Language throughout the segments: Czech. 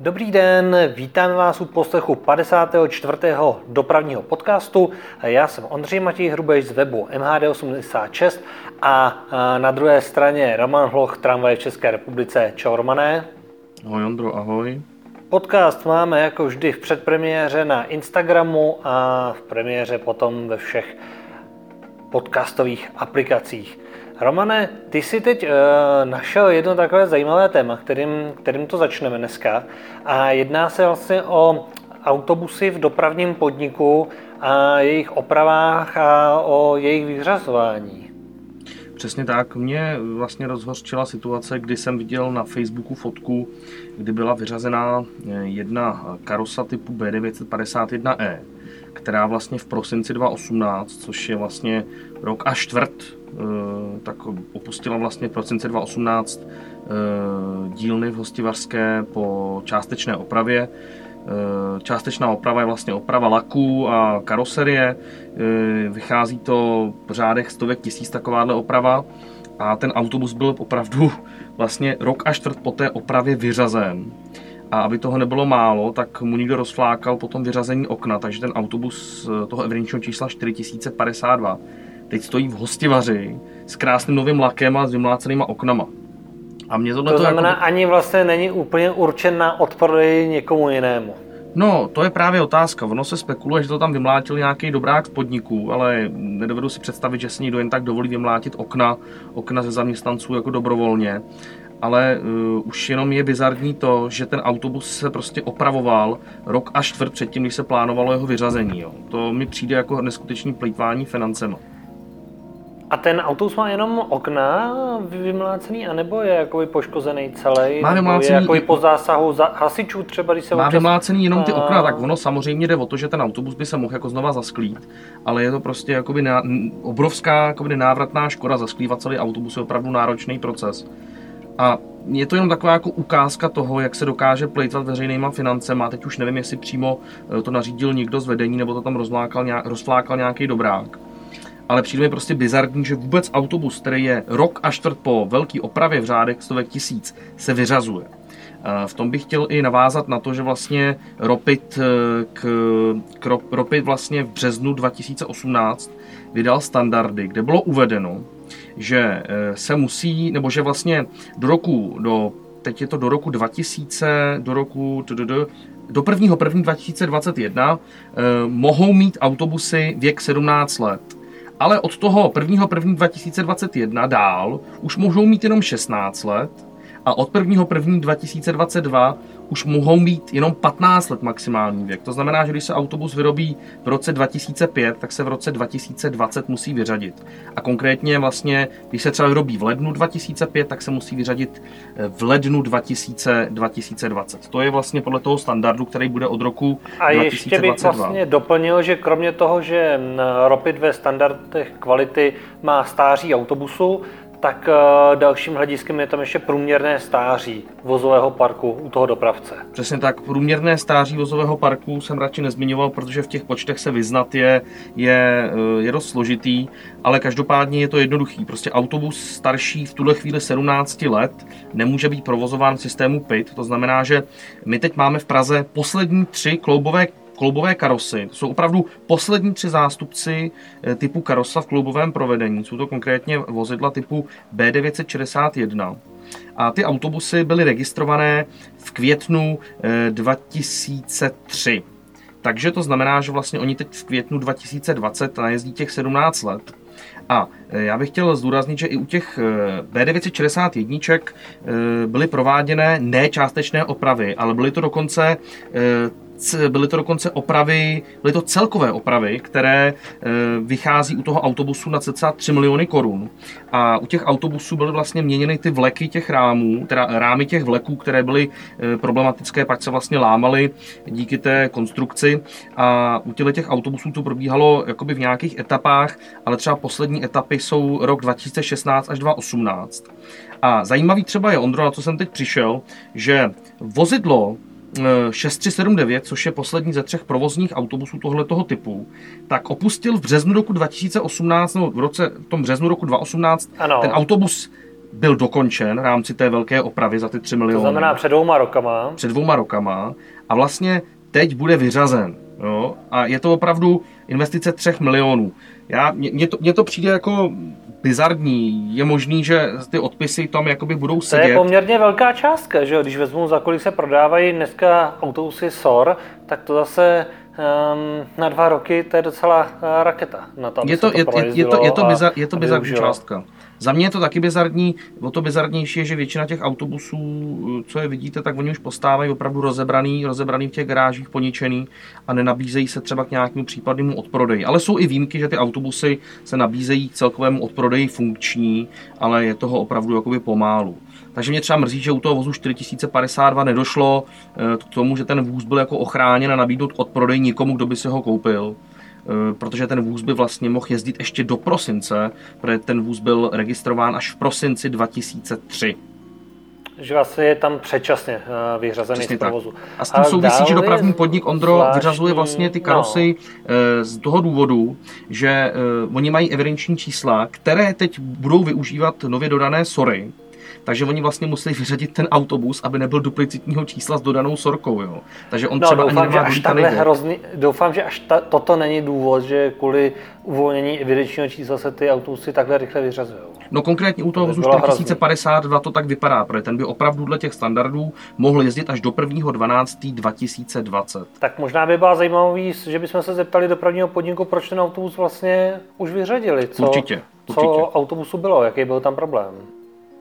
Dobrý den, vítáme vás u poslechu 54. dopravního podcastu. Já jsem Ondřej Matěj Hrubeš z webu MHD86 a na druhé straně Roman Hloch, tramvaj v České republice. Čau Romané. Ahoj Ondro, ahoj. Podcast máme jako vždy v předpremiéře na Instagramu a v premiéře potom ve všech podcastových aplikacích. Romane, ty jsi teď uh, našel jedno takové zajímavé téma, kterým, kterým to začneme dneska. A jedná se vlastně o autobusy v dopravním podniku a jejich opravách a o jejich vyřazování. Přesně tak. Mě vlastně rozhořčila situace, kdy jsem viděl na Facebooku fotku, kdy byla vyřazená eh, jedna karosa typu B951E, která vlastně v prosinci 2018, což je vlastně rok a čtvrt tak opustila vlastně v prosince 2018 eh, dílny v Hostivařské po částečné opravě. Eh, částečná oprava je vlastně oprava laků a karoserie. Vychází to v řádech stovek tisíc takováhle oprava a ten autobus byl opravdu vlastně rok a čtvrt po té opravě vyřazen. A aby toho nebylo málo, tak mu někdo rozflákal potom vyřazení okna, takže ten autobus toho evidenčního čísla 4052 teď stojí v hostivaři s krásným novým lakem a s vymlácenýma oknama. A mě to, to znamená, jako... ani vlastně není úplně určen na odprodej někomu jinému. No, to je právě otázka. Ono se spekuluje, že to tam vymlátil nějaký dobrák z podniků, ale nedovedu si představit, že si někdo jen tak dovolí vymlátit okna, okna ze zaměstnanců jako dobrovolně. Ale uh, už jenom je bizarní to, že ten autobus se prostě opravoval rok a čtvrt předtím, když se plánovalo jeho vyřazení. Jo. To mi přijde jako neskutečný plýtvání financema. A ten autobus má jenom okna vymlácený, anebo je jakoby poškozený celý? Má vymlácený... Je jakoby po zásahu za hasičů třeba, když se Má občas... vymlácený jenom ty okna, tak ono samozřejmě jde o to, že ten autobus by se mohl jako znova zasklít, ale je to prostě jakoby na, obrovská jakoby nenávratná škoda, zasklívat celý autobus je opravdu náročný proces. A je to jenom taková jako ukázka toho, jak se dokáže plejtvat veřejnýma financema. Teď už nevím, jestli přímo eh, to nařídil někdo z vedení, nebo to tam rozflákal nějaký dobrák ale přijde mi prostě bizarní, že vůbec autobus, který je rok a čtvrt po velký opravě v řádech stovek tisíc, se vyřazuje. V tom bych chtěl i navázat na to, že vlastně Ropit, eh, k, k Ropit vlastně v březnu 2018 vydal standardy, kde bylo uvedeno, že eh, se musí, nebo že vlastně do roku, do, teď je to do roku 2000, do roku, do, do, do, do 1. 1. 2021 mohou mít autobusy věk 17 let ale od toho 1.1.2021 dál už můžou mít jenom 16 let a od 1.1.2022 už mohou mít jenom 15 let maximální věk. To znamená, že když se autobus vyrobí v roce 2005, tak se v roce 2020 musí vyřadit. A konkrétně vlastně, když se třeba vyrobí v lednu 2005, tak se musí vyřadit eh, v lednu 2000, 2020. To je vlastně podle toho standardu, který bude od roku A 2022. ještě bych vlastně doplnil, že kromě toho, že Ropit ve standardech kvality má stáří autobusu, tak eh, dalším hlediskem je tam ještě průměrné stáří vozového parku u toho dopravce. Přesně tak, průměrné stáří vozového parku jsem radši nezmiňoval, protože v těch počtech se vyznat je, je, eh, je dost složitý, ale každopádně je to jednoduchý. Prostě autobus starší v tuhle chvíli 17 let nemůže být provozován v systému PIT, to znamená, že my teď máme v Praze poslední tři kloubové kloubové karosy. To jsou opravdu poslední tři zástupci eh, typu karosa v kloubovém provedení. Jsou to konkrétně vozidla typu B961. A ty autobusy byly registrované v květnu 2003. Eh, Takže to znamená, že vlastně oni teď v květnu 2020 najezdí těch 17 let. A eh, já bych chtěl zdůraznit, že i u těch B961 byly prováděné nečástečné opravy, ale byly to dokonce byly to dokonce opravy, byly to celkové opravy, které e, vychází u toho autobusu na cca 3 miliony korun. A u těch autobusů byly vlastně měněny ty vleky těch rámů, teda rámy těch vleků, které byly e, problematické, pak se vlastně lámaly díky té konstrukci. A u těch autobusů to probíhalo jakoby v nějakých etapách, ale třeba poslední etapy jsou rok 2016 až 2018. A zajímavý třeba je, Ondro, na co jsem teď přišel, že vozidlo 6379, což je poslední ze třech provozních autobusů tohoto typu, tak opustil v březnu roku 2018, nebo v roce v tom březnu roku 2018 ano. ten autobus byl dokončen v rámci té velké opravy za ty 3 miliony. To znamená před dvouma rokama. Před dvouma rokama a vlastně teď bude vyřazen. Jo? A je to opravdu investice 3 milionů. Já, mně, to, mně to přijde jako bizarní. Je možný, že ty odpisy tam jakoby budou sedět. To je poměrně velká částka, že jo? Když vezmu, za kolik se prodávají dneska autobusy SOR, tak to zase um, na dva roky to je docela uh, raketa. Na to, je, to, to je, je, je, to, je to, bizar, je to bizarní částka. Za mě je to taky bizarní, o to bizarnější je, že většina těch autobusů, co je vidíte, tak oni už postávají opravdu rozebraný, rozebraný v těch garážích, poničený a nenabízejí se třeba k nějakému případnému odprodeji. Ale jsou i výjimky, že ty autobusy se nabízejí k celkovému odprodeji funkční, ale je toho opravdu jakoby pomálu. Takže mě třeba mrzí, že u toho vozu 4052 nedošlo eh, k tomu, že ten vůz byl jako ochráněn a nabídnout odprodej nikomu, kdo by si ho koupil. Eh, protože ten vůz by vlastně mohl jezdit ještě do prosince, protože ten vůz byl registrován až v prosinci 2003 že vlastně je tam předčasně eh, vyřazený Přesně z provozu. Tak. A s tím a souvisí, že dopravní podnik Ondro zvláštní, vyřazuje vlastně ty karosy no. z toho důvodu, že oni mají evidenční čísla, které teď budou využívat nově dodané SORy, takže oni vlastně musí vyřadit ten autobus, aby nebyl duplicitního čísla s dodanou sorkou. Jo. Takže on no, třeba doufám, ani že až hrozný, doufám, že až ta, toto není důvod, že kvůli uvolnění evidenčního čísla se ty autobusy takhle rychle vyřazují. No konkrétně u toho vozu 4052 to tak vypadá, protože ten by opravdu dle těch standardů mohl jezdit až do 1.12.2020. Tak možná by byla zajímavý, že bychom se zeptali dopravního podniku, proč ten autobus vlastně už vyřadili. Co, určitě, určitě. Co autobusu bylo, jaký byl tam problém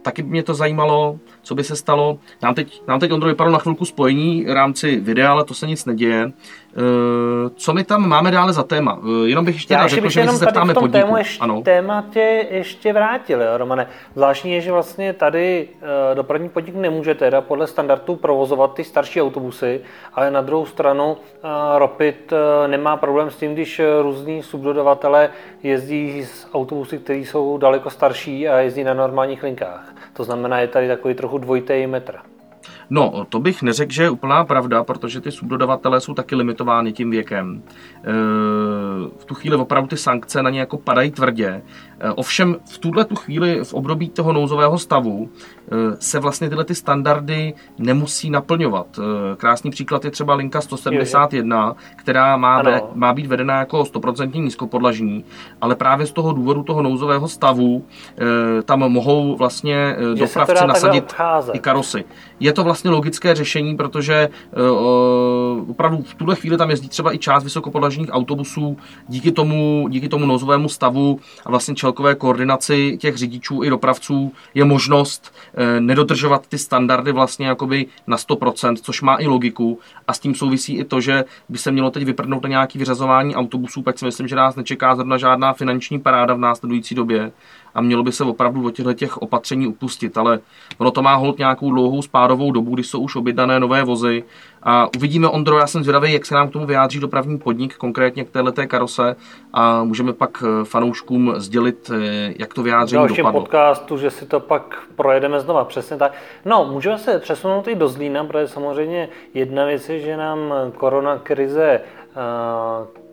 taky mě to zajímalo, co by se stalo. Nám teď, nám teď Ondro vypadalo na chvilku spojení v rámci videa, ale to se nic neděje. Eh, co my tam máme dále za téma? Eh, jenom bych ještě Já řekl, že my se zeptáme podniku. Tému ještě, ano. tématě ještě vrátil, jo, Romane. Zvláštní je, že vlastně tady eh, dopravní podnik nemůže teda podle standardů provozovat ty starší autobusy, ale na druhou stranu Ropit nemá problém s tím, když různí subdodavatelé jezdí s autobusy, které jsou daleko starší a jezdí na normálních linkách. To znamená, je tady takový trochu dvojitý metr. No, to bych neřekl, že je úplná pravda, protože ty subdodavatelé jsou taky limitovány tím věkem. E, v tu chvíli opravdu ty sankce na ně jako padají tvrdě. E, ovšem v tuhle tu chvíli v období toho nouzového stavu e, se vlastně tyhle ty standardy nemusí naplňovat. Krásný příklad je třeba linka 171, která má, ve, má být vedena jako 100% nízkopodlažní, ale právě z toho důvodu toho nouzového stavu tam mohou vlastně dopravci nasadit i karosy. Je to vlastně logické řešení, protože uh, opravdu v tuhle chvíli tam jezdí třeba i část vysokopodlažních autobusů díky tomu, díky tomu nouzovému stavu a vlastně čelkové koordinaci těch řidičů i dopravců je možnost uh, nedodržovat ty standardy vlastně jakoby na 100%, což má i logiku. A s tím souvisí i to, že by se mělo teď vyprdnout na nějaké vyřazování autobusů, pak si myslím, že nás nečeká zrovna žádná finanční paráda v následující době a mělo by se opravdu od těchto těch opatření upustit, ale ono to má hold nějakou dlouhou spádovou dobu, kdy jsou už objednané nové vozy a uvidíme, Ondro, já jsem zvědavý, jak se nám k tomu vyjádří dopravní podnik, konkrétně k této karose a můžeme pak eh, fanouškům sdělit, eh, jak to vyjádření dopadlo. Dalším podcastu, že si to pak projedeme znova, přesně tak. No, můžeme se přesunout i do Zlína, protože samozřejmě jedna věc je, že nám korona krize uh,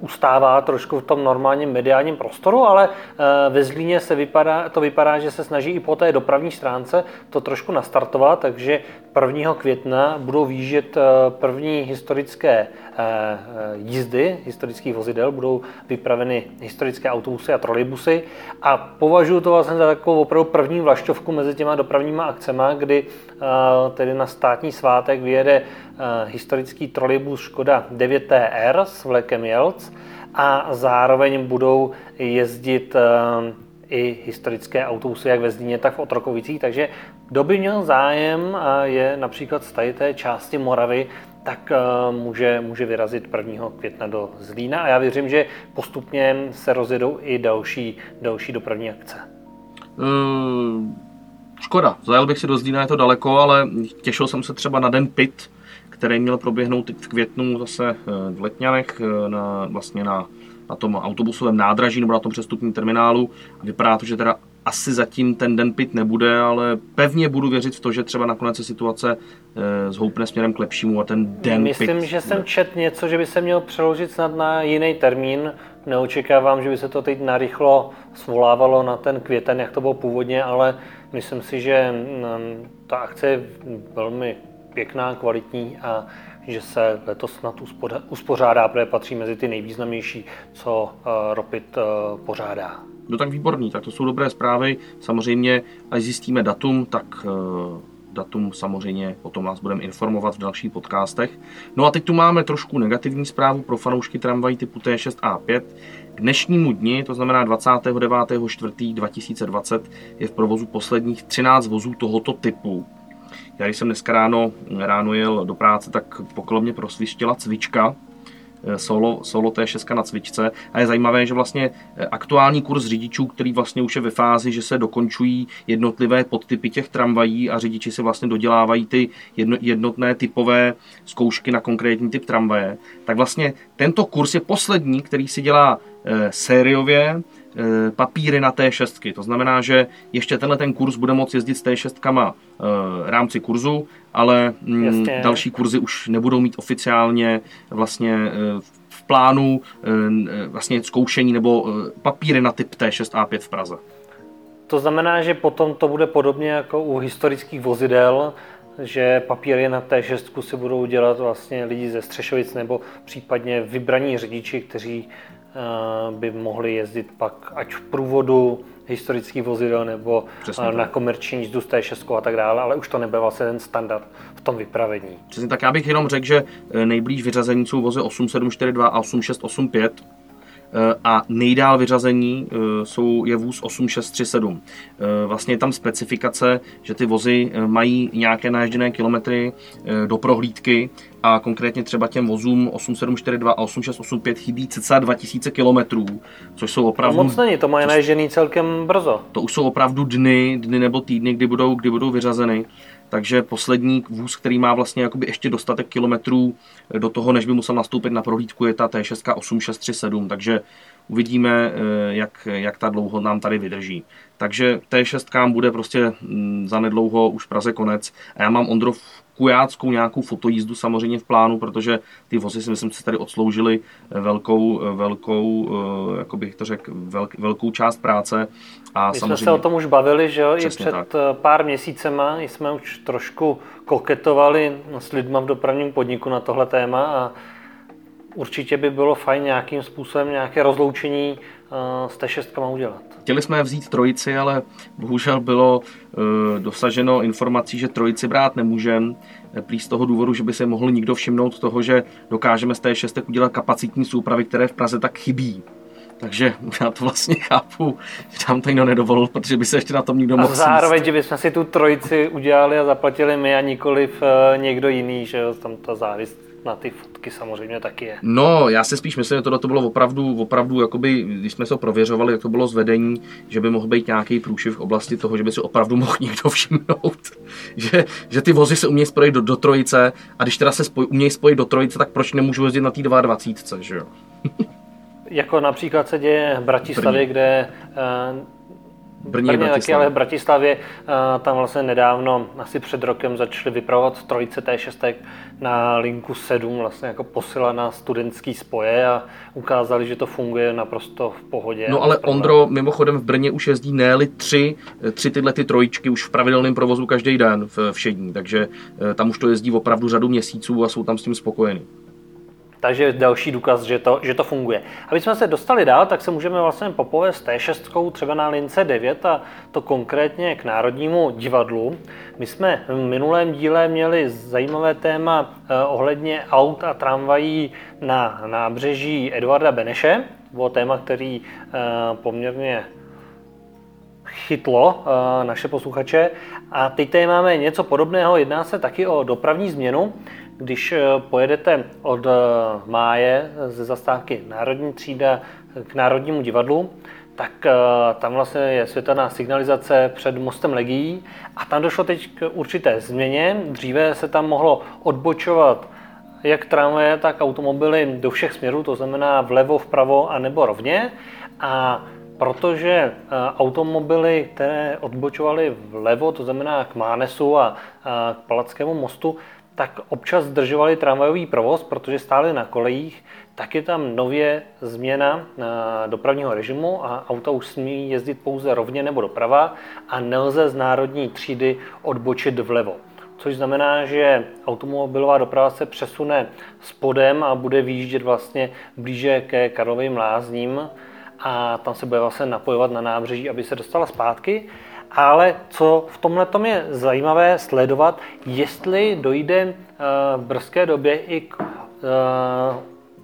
ustává trošku v tom normálním mediálním prostoru, ale eh, ve Zlíně se vypadá, to vypadá, že se snaží i po té dopravní stránce to trošku nastartovat, takže 1. května budou výjíždět eh, první historické eh, jízdy historických vozidel, budou vypraveny historické autobusy a trolejbusy a považuji to vlastně za takovou opravdu první vlašťovku mezi těma dopravníma akcemi, kdy tedy na státní svátek vyjede historický trolejbus Škoda 9TR s vlekem Jelc a zároveň budou jezdit i historické autobusy, jak ve Zlíně, tak v Otrokovicích. Takže kdo by měl zájem a je například z té části Moravy, tak eh, může, může vyrazit 1. května do Zlína a já věřím, že postupně se rozjedou i další, další dopravní akce. Hmm, škoda, zajel bych si do Zlína, je to daleko, ale těšil jsem se třeba na den PIT, který měl proběhnout v květnu zase eh, v Letňanech na, vlastně na na tom autobusovém nádraží nebo na tom přestupním terminálu. A vypadá to, že teda asi zatím ten den pit nebude, ale pevně budu věřit v to, že třeba nakonec se situace e, zhoupne směrem k lepšímu a ten den Myslím, pit že jsem čet něco, že by se měl přeložit snad na jiný termín. Neočekávám, že by se to teď narychlo svolávalo na ten květen, jak to bylo původně, ale myslím si, že mm, ta akce je velmi pěkná, kvalitní a že se letos snad uspořádá, protože patří mezi ty nejvýznamnější, co eh, Ropit eh, pořádá. No tak výborný, tak to jsou dobré zprávy. Samozřejmě, až zjistíme datum, tak eh, datum samozřejmě o tom vás budeme informovat v dalších podcastech. No a teď tu máme trošku negativní zprávu pro fanoušky tramvají typu T6 A5. K dnešnímu dni, to znamená 29.4.2020, je v provozu posledních 13 vozů tohoto typu. Já když jsem dneska ráno, ráno jel do práce, tak pokolo mě prosvištěla cvička, eh, solo, solo T6 na cvičce. A je zajímavé, že vlastně eh, aktuální kurz řidičů, který vlastně už je ve fázi, že se dokončují jednotlivé podtypy těch tramvají a řidiči si vlastně dodělávají ty jednotné typové zkoušky na konkrétní typ tramvaje, tak vlastně tento kurz je poslední, který si dělá e, sériově. Eh, papíry na T6. To znamená, že ještě tenhle ten kurz bude moct jezdit s T6 v rámci kurzu, ale mm, Jasně. další kurzy už nebudou mít oficiálně vlastně eh, v plánu eh, vlastně zkoušení nebo papíry na typ T6 A5 v Praze. To znamená, že potom to bude podobně jako u historických vozidel, že papíry na T6 si budou dělat vlastně lidi ze Střešovic nebo případně vybraní řidiči, kteří Eh, by mohli jezdit pak ať v průvodu historických vozidel nebo Přesně eh, na tak. komerční jízdu s 6 a tak dále, ale už to nebyl vlastně ten standard v tom vypravení. Přesně tak, já bych jenom řekl, že eh, nejblíž vyřazení jsou vozy 8742 a 8685, a nejdál vyřazení jsou, je vůz 8637. Vlastně je tam specifikace, že ty vozy mají nějaké naježděné kilometry do prohlídky a konkrétně třeba těm vozům 8742 a 8685 chybí cca 2000 km, což jsou opravdu... No moc není, to mají naježený celkem brzo. To už jsou opravdu dny, dny nebo týdny, kdy budou, kdy budou vyřazeny. Takže poslední vůz, který má vlastně jakoby ještě dostatek kilometrů do toho, než by musel nastoupit na prohlídku, je ta T6 8637, takže uvidíme, eh, jak, jak ta dlouho nám tady vydrží. Takže T6 bude prostě mm, za nedlouho už v Praze konec a já mám Ondro kujáckou nějakou fotojízdu samozřejmě v plánu, protože ty vozy si myslím, že tady odsloužili velkou, velkou, eh, jak bych to řekl, velk, velkou část práce. A My samozřejmě... jsme se o tom už bavili, že jo, i před tak. Eh, pár měsícema jsme už trošku koketovali s lidma v dopravním podniku na tohle téma a určitě by bylo fajn nějakým způsobem nějaké rozloučení eh, s T6 udělat. Chtěli jsme vzít trojici, ale bohužel bylo e, dosaženo informací, že trojici brát nemůžeme. Prý z toho důvodu, že by se mohl nikdo všimnout toho, že dokážeme z té šestek udělat kapacitní soupravy, které v Praze tak chybí. Takže já to vlastně chápu, že tam to někdo nedovolil, protože by se ještě na tom nikdo mohl zároveň, že bychom si tu trojici udělali a zaplatili my a nikoliv e, někdo jiný, že jo, tam ta závist na ty fotky samozřejmě taky je. No, já si spíš myslím, že tohle to bylo opravdu, opravdu, jakoby, když jsme se to prověřovali, jak to bylo zvedení, že by mohl být nějaký průšiv v oblasti toho, že by si opravdu mohl někdo všimnout, že, že ty vozy se umějí spojit do, do trojice a když teda se spoj, umějí spojit do trojice, tak proč nemůžu jezdit na té 22, že jo? jako například se děje v Bratislavě, Brně. kde uh, Brně, Brně taky, ale v Bratislavě uh, tam vlastně nedávno, asi před rokem, začali vypravovat trojice T6 na linku 7, vlastně jako posila na studentský spoje a ukázali, že to funguje naprosto v pohodě. No ale Ondro, mimochodem v Brně už jezdí ne tři, tři tyhle ty trojičky už v pravidelném provozu každý den v všední, takže tam už to jezdí opravdu řadu měsíců a jsou tam s tím spokojení. Takže další důkaz, že to, že to funguje. Aby jsme se dostali dál, tak se můžeme vlastně popovést T6 třeba na lince 9 a to konkrétně k Národnímu divadlu. My jsme v minulém díle měli zajímavé téma eh, ohledně aut a tramvají na nábřeží Eduarda Beneše. Bylo téma, který eh, poměrně chytlo eh, naše posluchače. A teď tady máme něco podobného, jedná se taky o dopravní změnu. Když eh, pojedete od eh, máje ze zastávky Národní třída k Národnímu divadlu, tak eh, tam vlastně je světelná signalizace před mostem Legií a tam došlo teď k určité změně. Dříve se tam mohlo odbočovat jak tramvaje, tak automobily do všech směrů, to znamená vlevo, vpravo a nebo rovně. A protože automobily, které odbočovaly vlevo, to znamená k Mánesu a k Palackému mostu, tak občas zdržovali tramvajový provoz, protože stáli na kolejích, tak je tam nově změna dopravního režimu a auta už smí jezdit pouze rovně nebo doprava a nelze z národní třídy odbočit vlevo. Což znamená, že automobilová doprava se přesune spodem a bude výjíždět vlastně blíže ke Karlovým lázním a tam se bude vlastně napojovat na nábřeží, aby se dostala zpátky. Ale co v tomhle je zajímavé sledovat, jestli dojde eh, v brzké době i k, eh,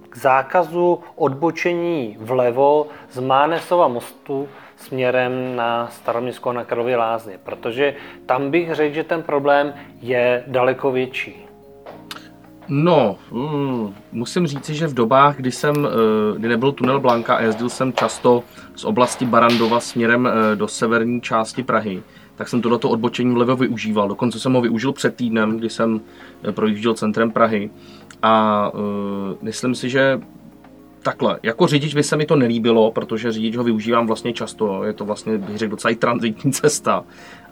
k zákazu odbočení vlevo z Mánesova mostu směrem na Staroměstsko na Karlovy lázně, protože tam bych řekl, že ten problém je daleko větší. No, mm, musím říci, že v dobách, kdy jsem, eh, kdy nebyl tunel Blanka a jezdil jsem často z oblasti Barandova směrem eh, do severní části Prahy, tak jsem tohleto odbočení vlevo využíval. Dokonce jsem ho využil před týdnem, kdy jsem eh, projížděl centrem Prahy. A uh, myslím si, že takhle, jako řidič by se mi to nelíbilo, protože řidič ho využívám vlastně často, je to vlastně, bych řekl, docela i transitní cesta,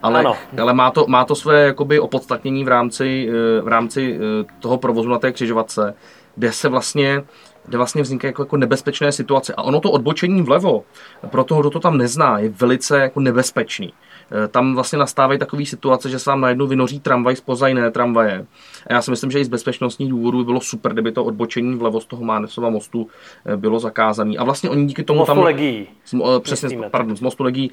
ale, ano. ale má, to, má to své jakoby opodstatnění v rámci, eh, v rámci eh, toho provozu na té křižovatce, kde se vlastně kde vlastně vznikají jako, jako nebezpečné situace. A ono to odbočení vlevo, pro toho, kdo to tam nezná, je velice jako nebezpečný. Eh, tam vlastně nastávají takové situace, že se vám najednou vynoří tramvaj spoza jiné tramvaje. A já si myslím, že i z bezpečnostních důvodů by bylo super, kdyby to odbočení vlevo z toho Mánesova mostu eh, bylo zakázané. A vlastně oni díky tomu mostu tam... Legí. Z, eh, přesně, Myslíme pardon, z mostu Legí,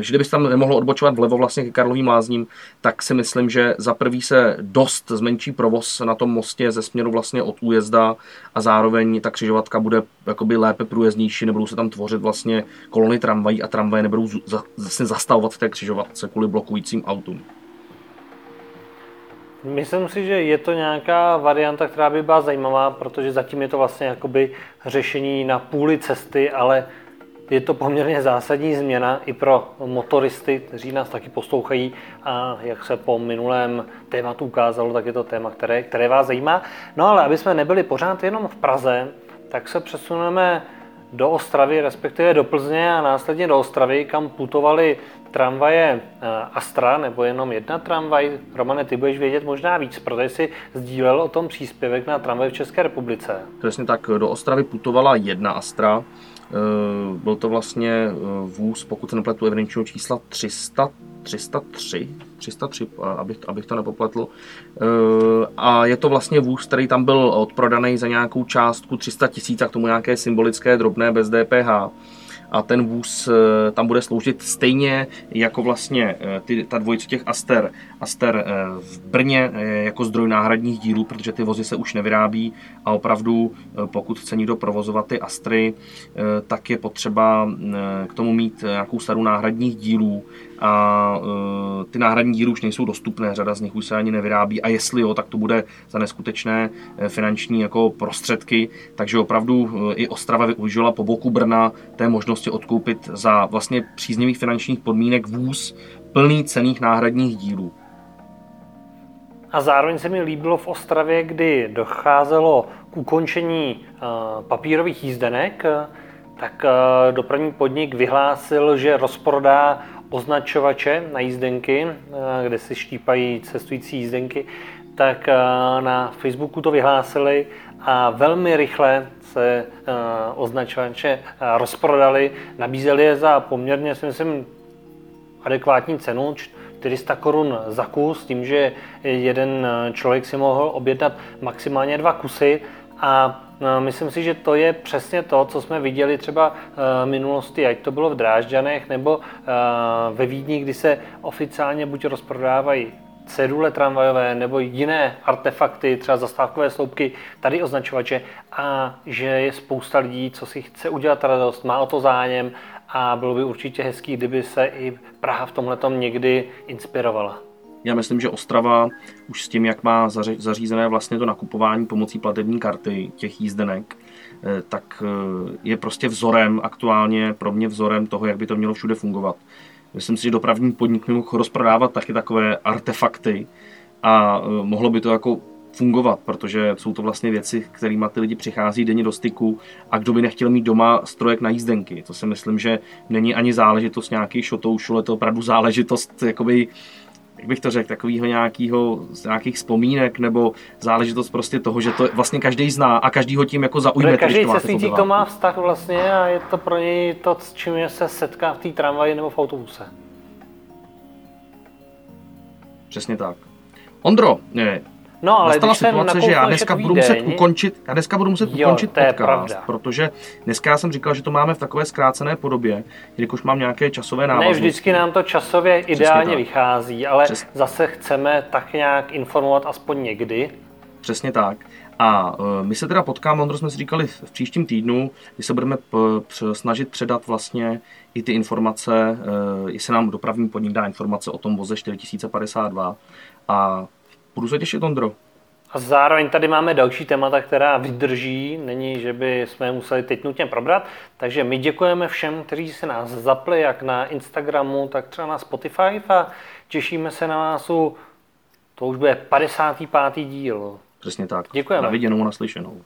že kdyby se tam nemohlo odbočovat vlevo vlastně ke Karlovým lázním, tak si myslím, že za prvý se dost zmenší provoz na tom mostě ze směru vlastně od újezda a zároveň ta křižovatka bude jakoby lépe průjezdnější, nebudou se tam tvořit vlastně kolony tramvají a tramvaje nebudou zase zastavovat v té křižovatce kvůli blokujícím autům. Myslím si, že je to nějaká varianta, která by byla zajímavá, protože zatím je to vlastně jakoby řešení na půli cesty, ale je to poměrně zásadní změna i pro motoristy, kteří nás taky poslouchají a jak se po minulém tématu ukázalo, tak je to téma, které, které vás zajímá. No ale aby jsme nebyli pořád jenom v Praze, tak se přesuneme do Ostravy, respektive do Plzně a následně do Ostravy, kam putovali tramvaje eh, Astra, nebo jenom jedna tramvaj. Romane, ty budeš vědět možná víc, protože jsi sdílel o tom příspěvek na tramvaj v České republice. Přesně tak, do Ostravy putovala jedna Astra. Eh, byl to vlastně eh, vůz, pokud se nepletu, evidenčního čísla 300, 303, 303, abych, abych to nepopletl. A je to vlastně vůz, který tam byl odprodaný za nějakou částku 300 tisíc a k tomu nějaké symbolické drobné bez DPH a ten vůz eh, tam bude sloužit stejně jako vlastně eh, ty, ta dvojice těch Aster. Aster eh, v Brně jako zdroj náhradních dílů, protože ty vozy se už nevyrábí a opravdu pokud chce někdo provozovat ty Astry, tak je potřeba k tomu mít nějakou starou náhradních dílů a uh, ty náhradní díly už nejsou dostupné, řada z nich už se ani nevyrábí a jestli jo, tak to bude za neskutečné e, finanční jako prostředky, takže opravdu uh, i Ostrava využila po boku Brna té možnosti odkoupit za vlastně příznivých finančních podmínek vůz plný cených náhradních dílů. A zároveň se mi líbilo v Ostravě, kdy docházelo k ukončení papírových jízdenek, tak dopravní podnik vyhlásil, že rozprodá označovače na jízdenky, eh, kde si štípají cestující jízdenky, tak eh, na Facebooku to vyhlásili a velmi rychle se eh, označovače rozprodali, nabízeli je za poměrně, si myslím, adekvátní cenu, 400 korun za kus, tím, že jeden člověk si mohl objednat maximálně dva kusy a myslím si, že to je přesně to, co jsme viděli třeba eh, v minulosti, ať to bylo v Drážďanech nebo eh, ve Vídni, kdy se oficiálně buď rozprodávají cedule tramvajové nebo jiné artefakty, třeba zastávkové sloupky, tady označovače a že je spousta lidí, co si chce udělat radost, má o to zájem a bylo by určitě hezký, kdyby se i Praha v tomhle někdy inspirovala. Já myslím, že Ostrava už s tím, jak má zařízené vlastně to nakupování pomocí platební karty těch jízdenek, eh, tak eh, je prostě vzorem aktuálně, pro mě vzorem toho, jak by to mělo všude fungovat. Myslím si, že dopravní podnik mohl rozprodávat taky takové artefakty a eh, mohlo by to jako fungovat, protože jsou to vlastně věci, kterými ty lidi přichází denně do styku a kdo by nechtěl mít doma strojek na jízdenky. To si myslím, že není ani záležitost nějaký šotoušu, ale to opravdu záležitost jakoby jak bych to řekl, takového nějakého, nějakých vzpomínek nebo záležitost prostě toho, že to vlastně každý zná a každý ho tím jako zaujme. Protože každý cestující to má vztah vlastně a je to pro něj to, s čím se setká v té tramvaji nebo v autobuse. Přesně tak. Ondro, ne, No, ale Nastala situace, že já dneska budu muset ukončit, já dneska budu muset jo, ukončit podcast, pravda. protože dneska já jsem říkal, že to máme v takové zkrácené podobě, jelikož mám nějaké časové návaznosti. Ne, vždycky nám to časově ideálně vychází, ale Přes... zase chceme tak nějak informovat aspoň někdy. Přesně tak. A uh, my se teda potkáme, Ondro jsme si říkali v příštím týdnu, kdy se budeme snažit předat vlastně i ty informace, uh, jestli nám dopravní podnik dá informace o tom voze 4052 a Budu se těšit, Ondro. A zároveň tady máme další témata, která vydrží, není, že by jsme museli teď nutně probrat. Takže my děkujeme všem, kteří se nás zapli, jak na Instagramu, tak třeba na Spotify a těšíme se na vás u, to už bude 55. díl. Přesně tak. Děkujeme. Na viděnou, naslyšenou.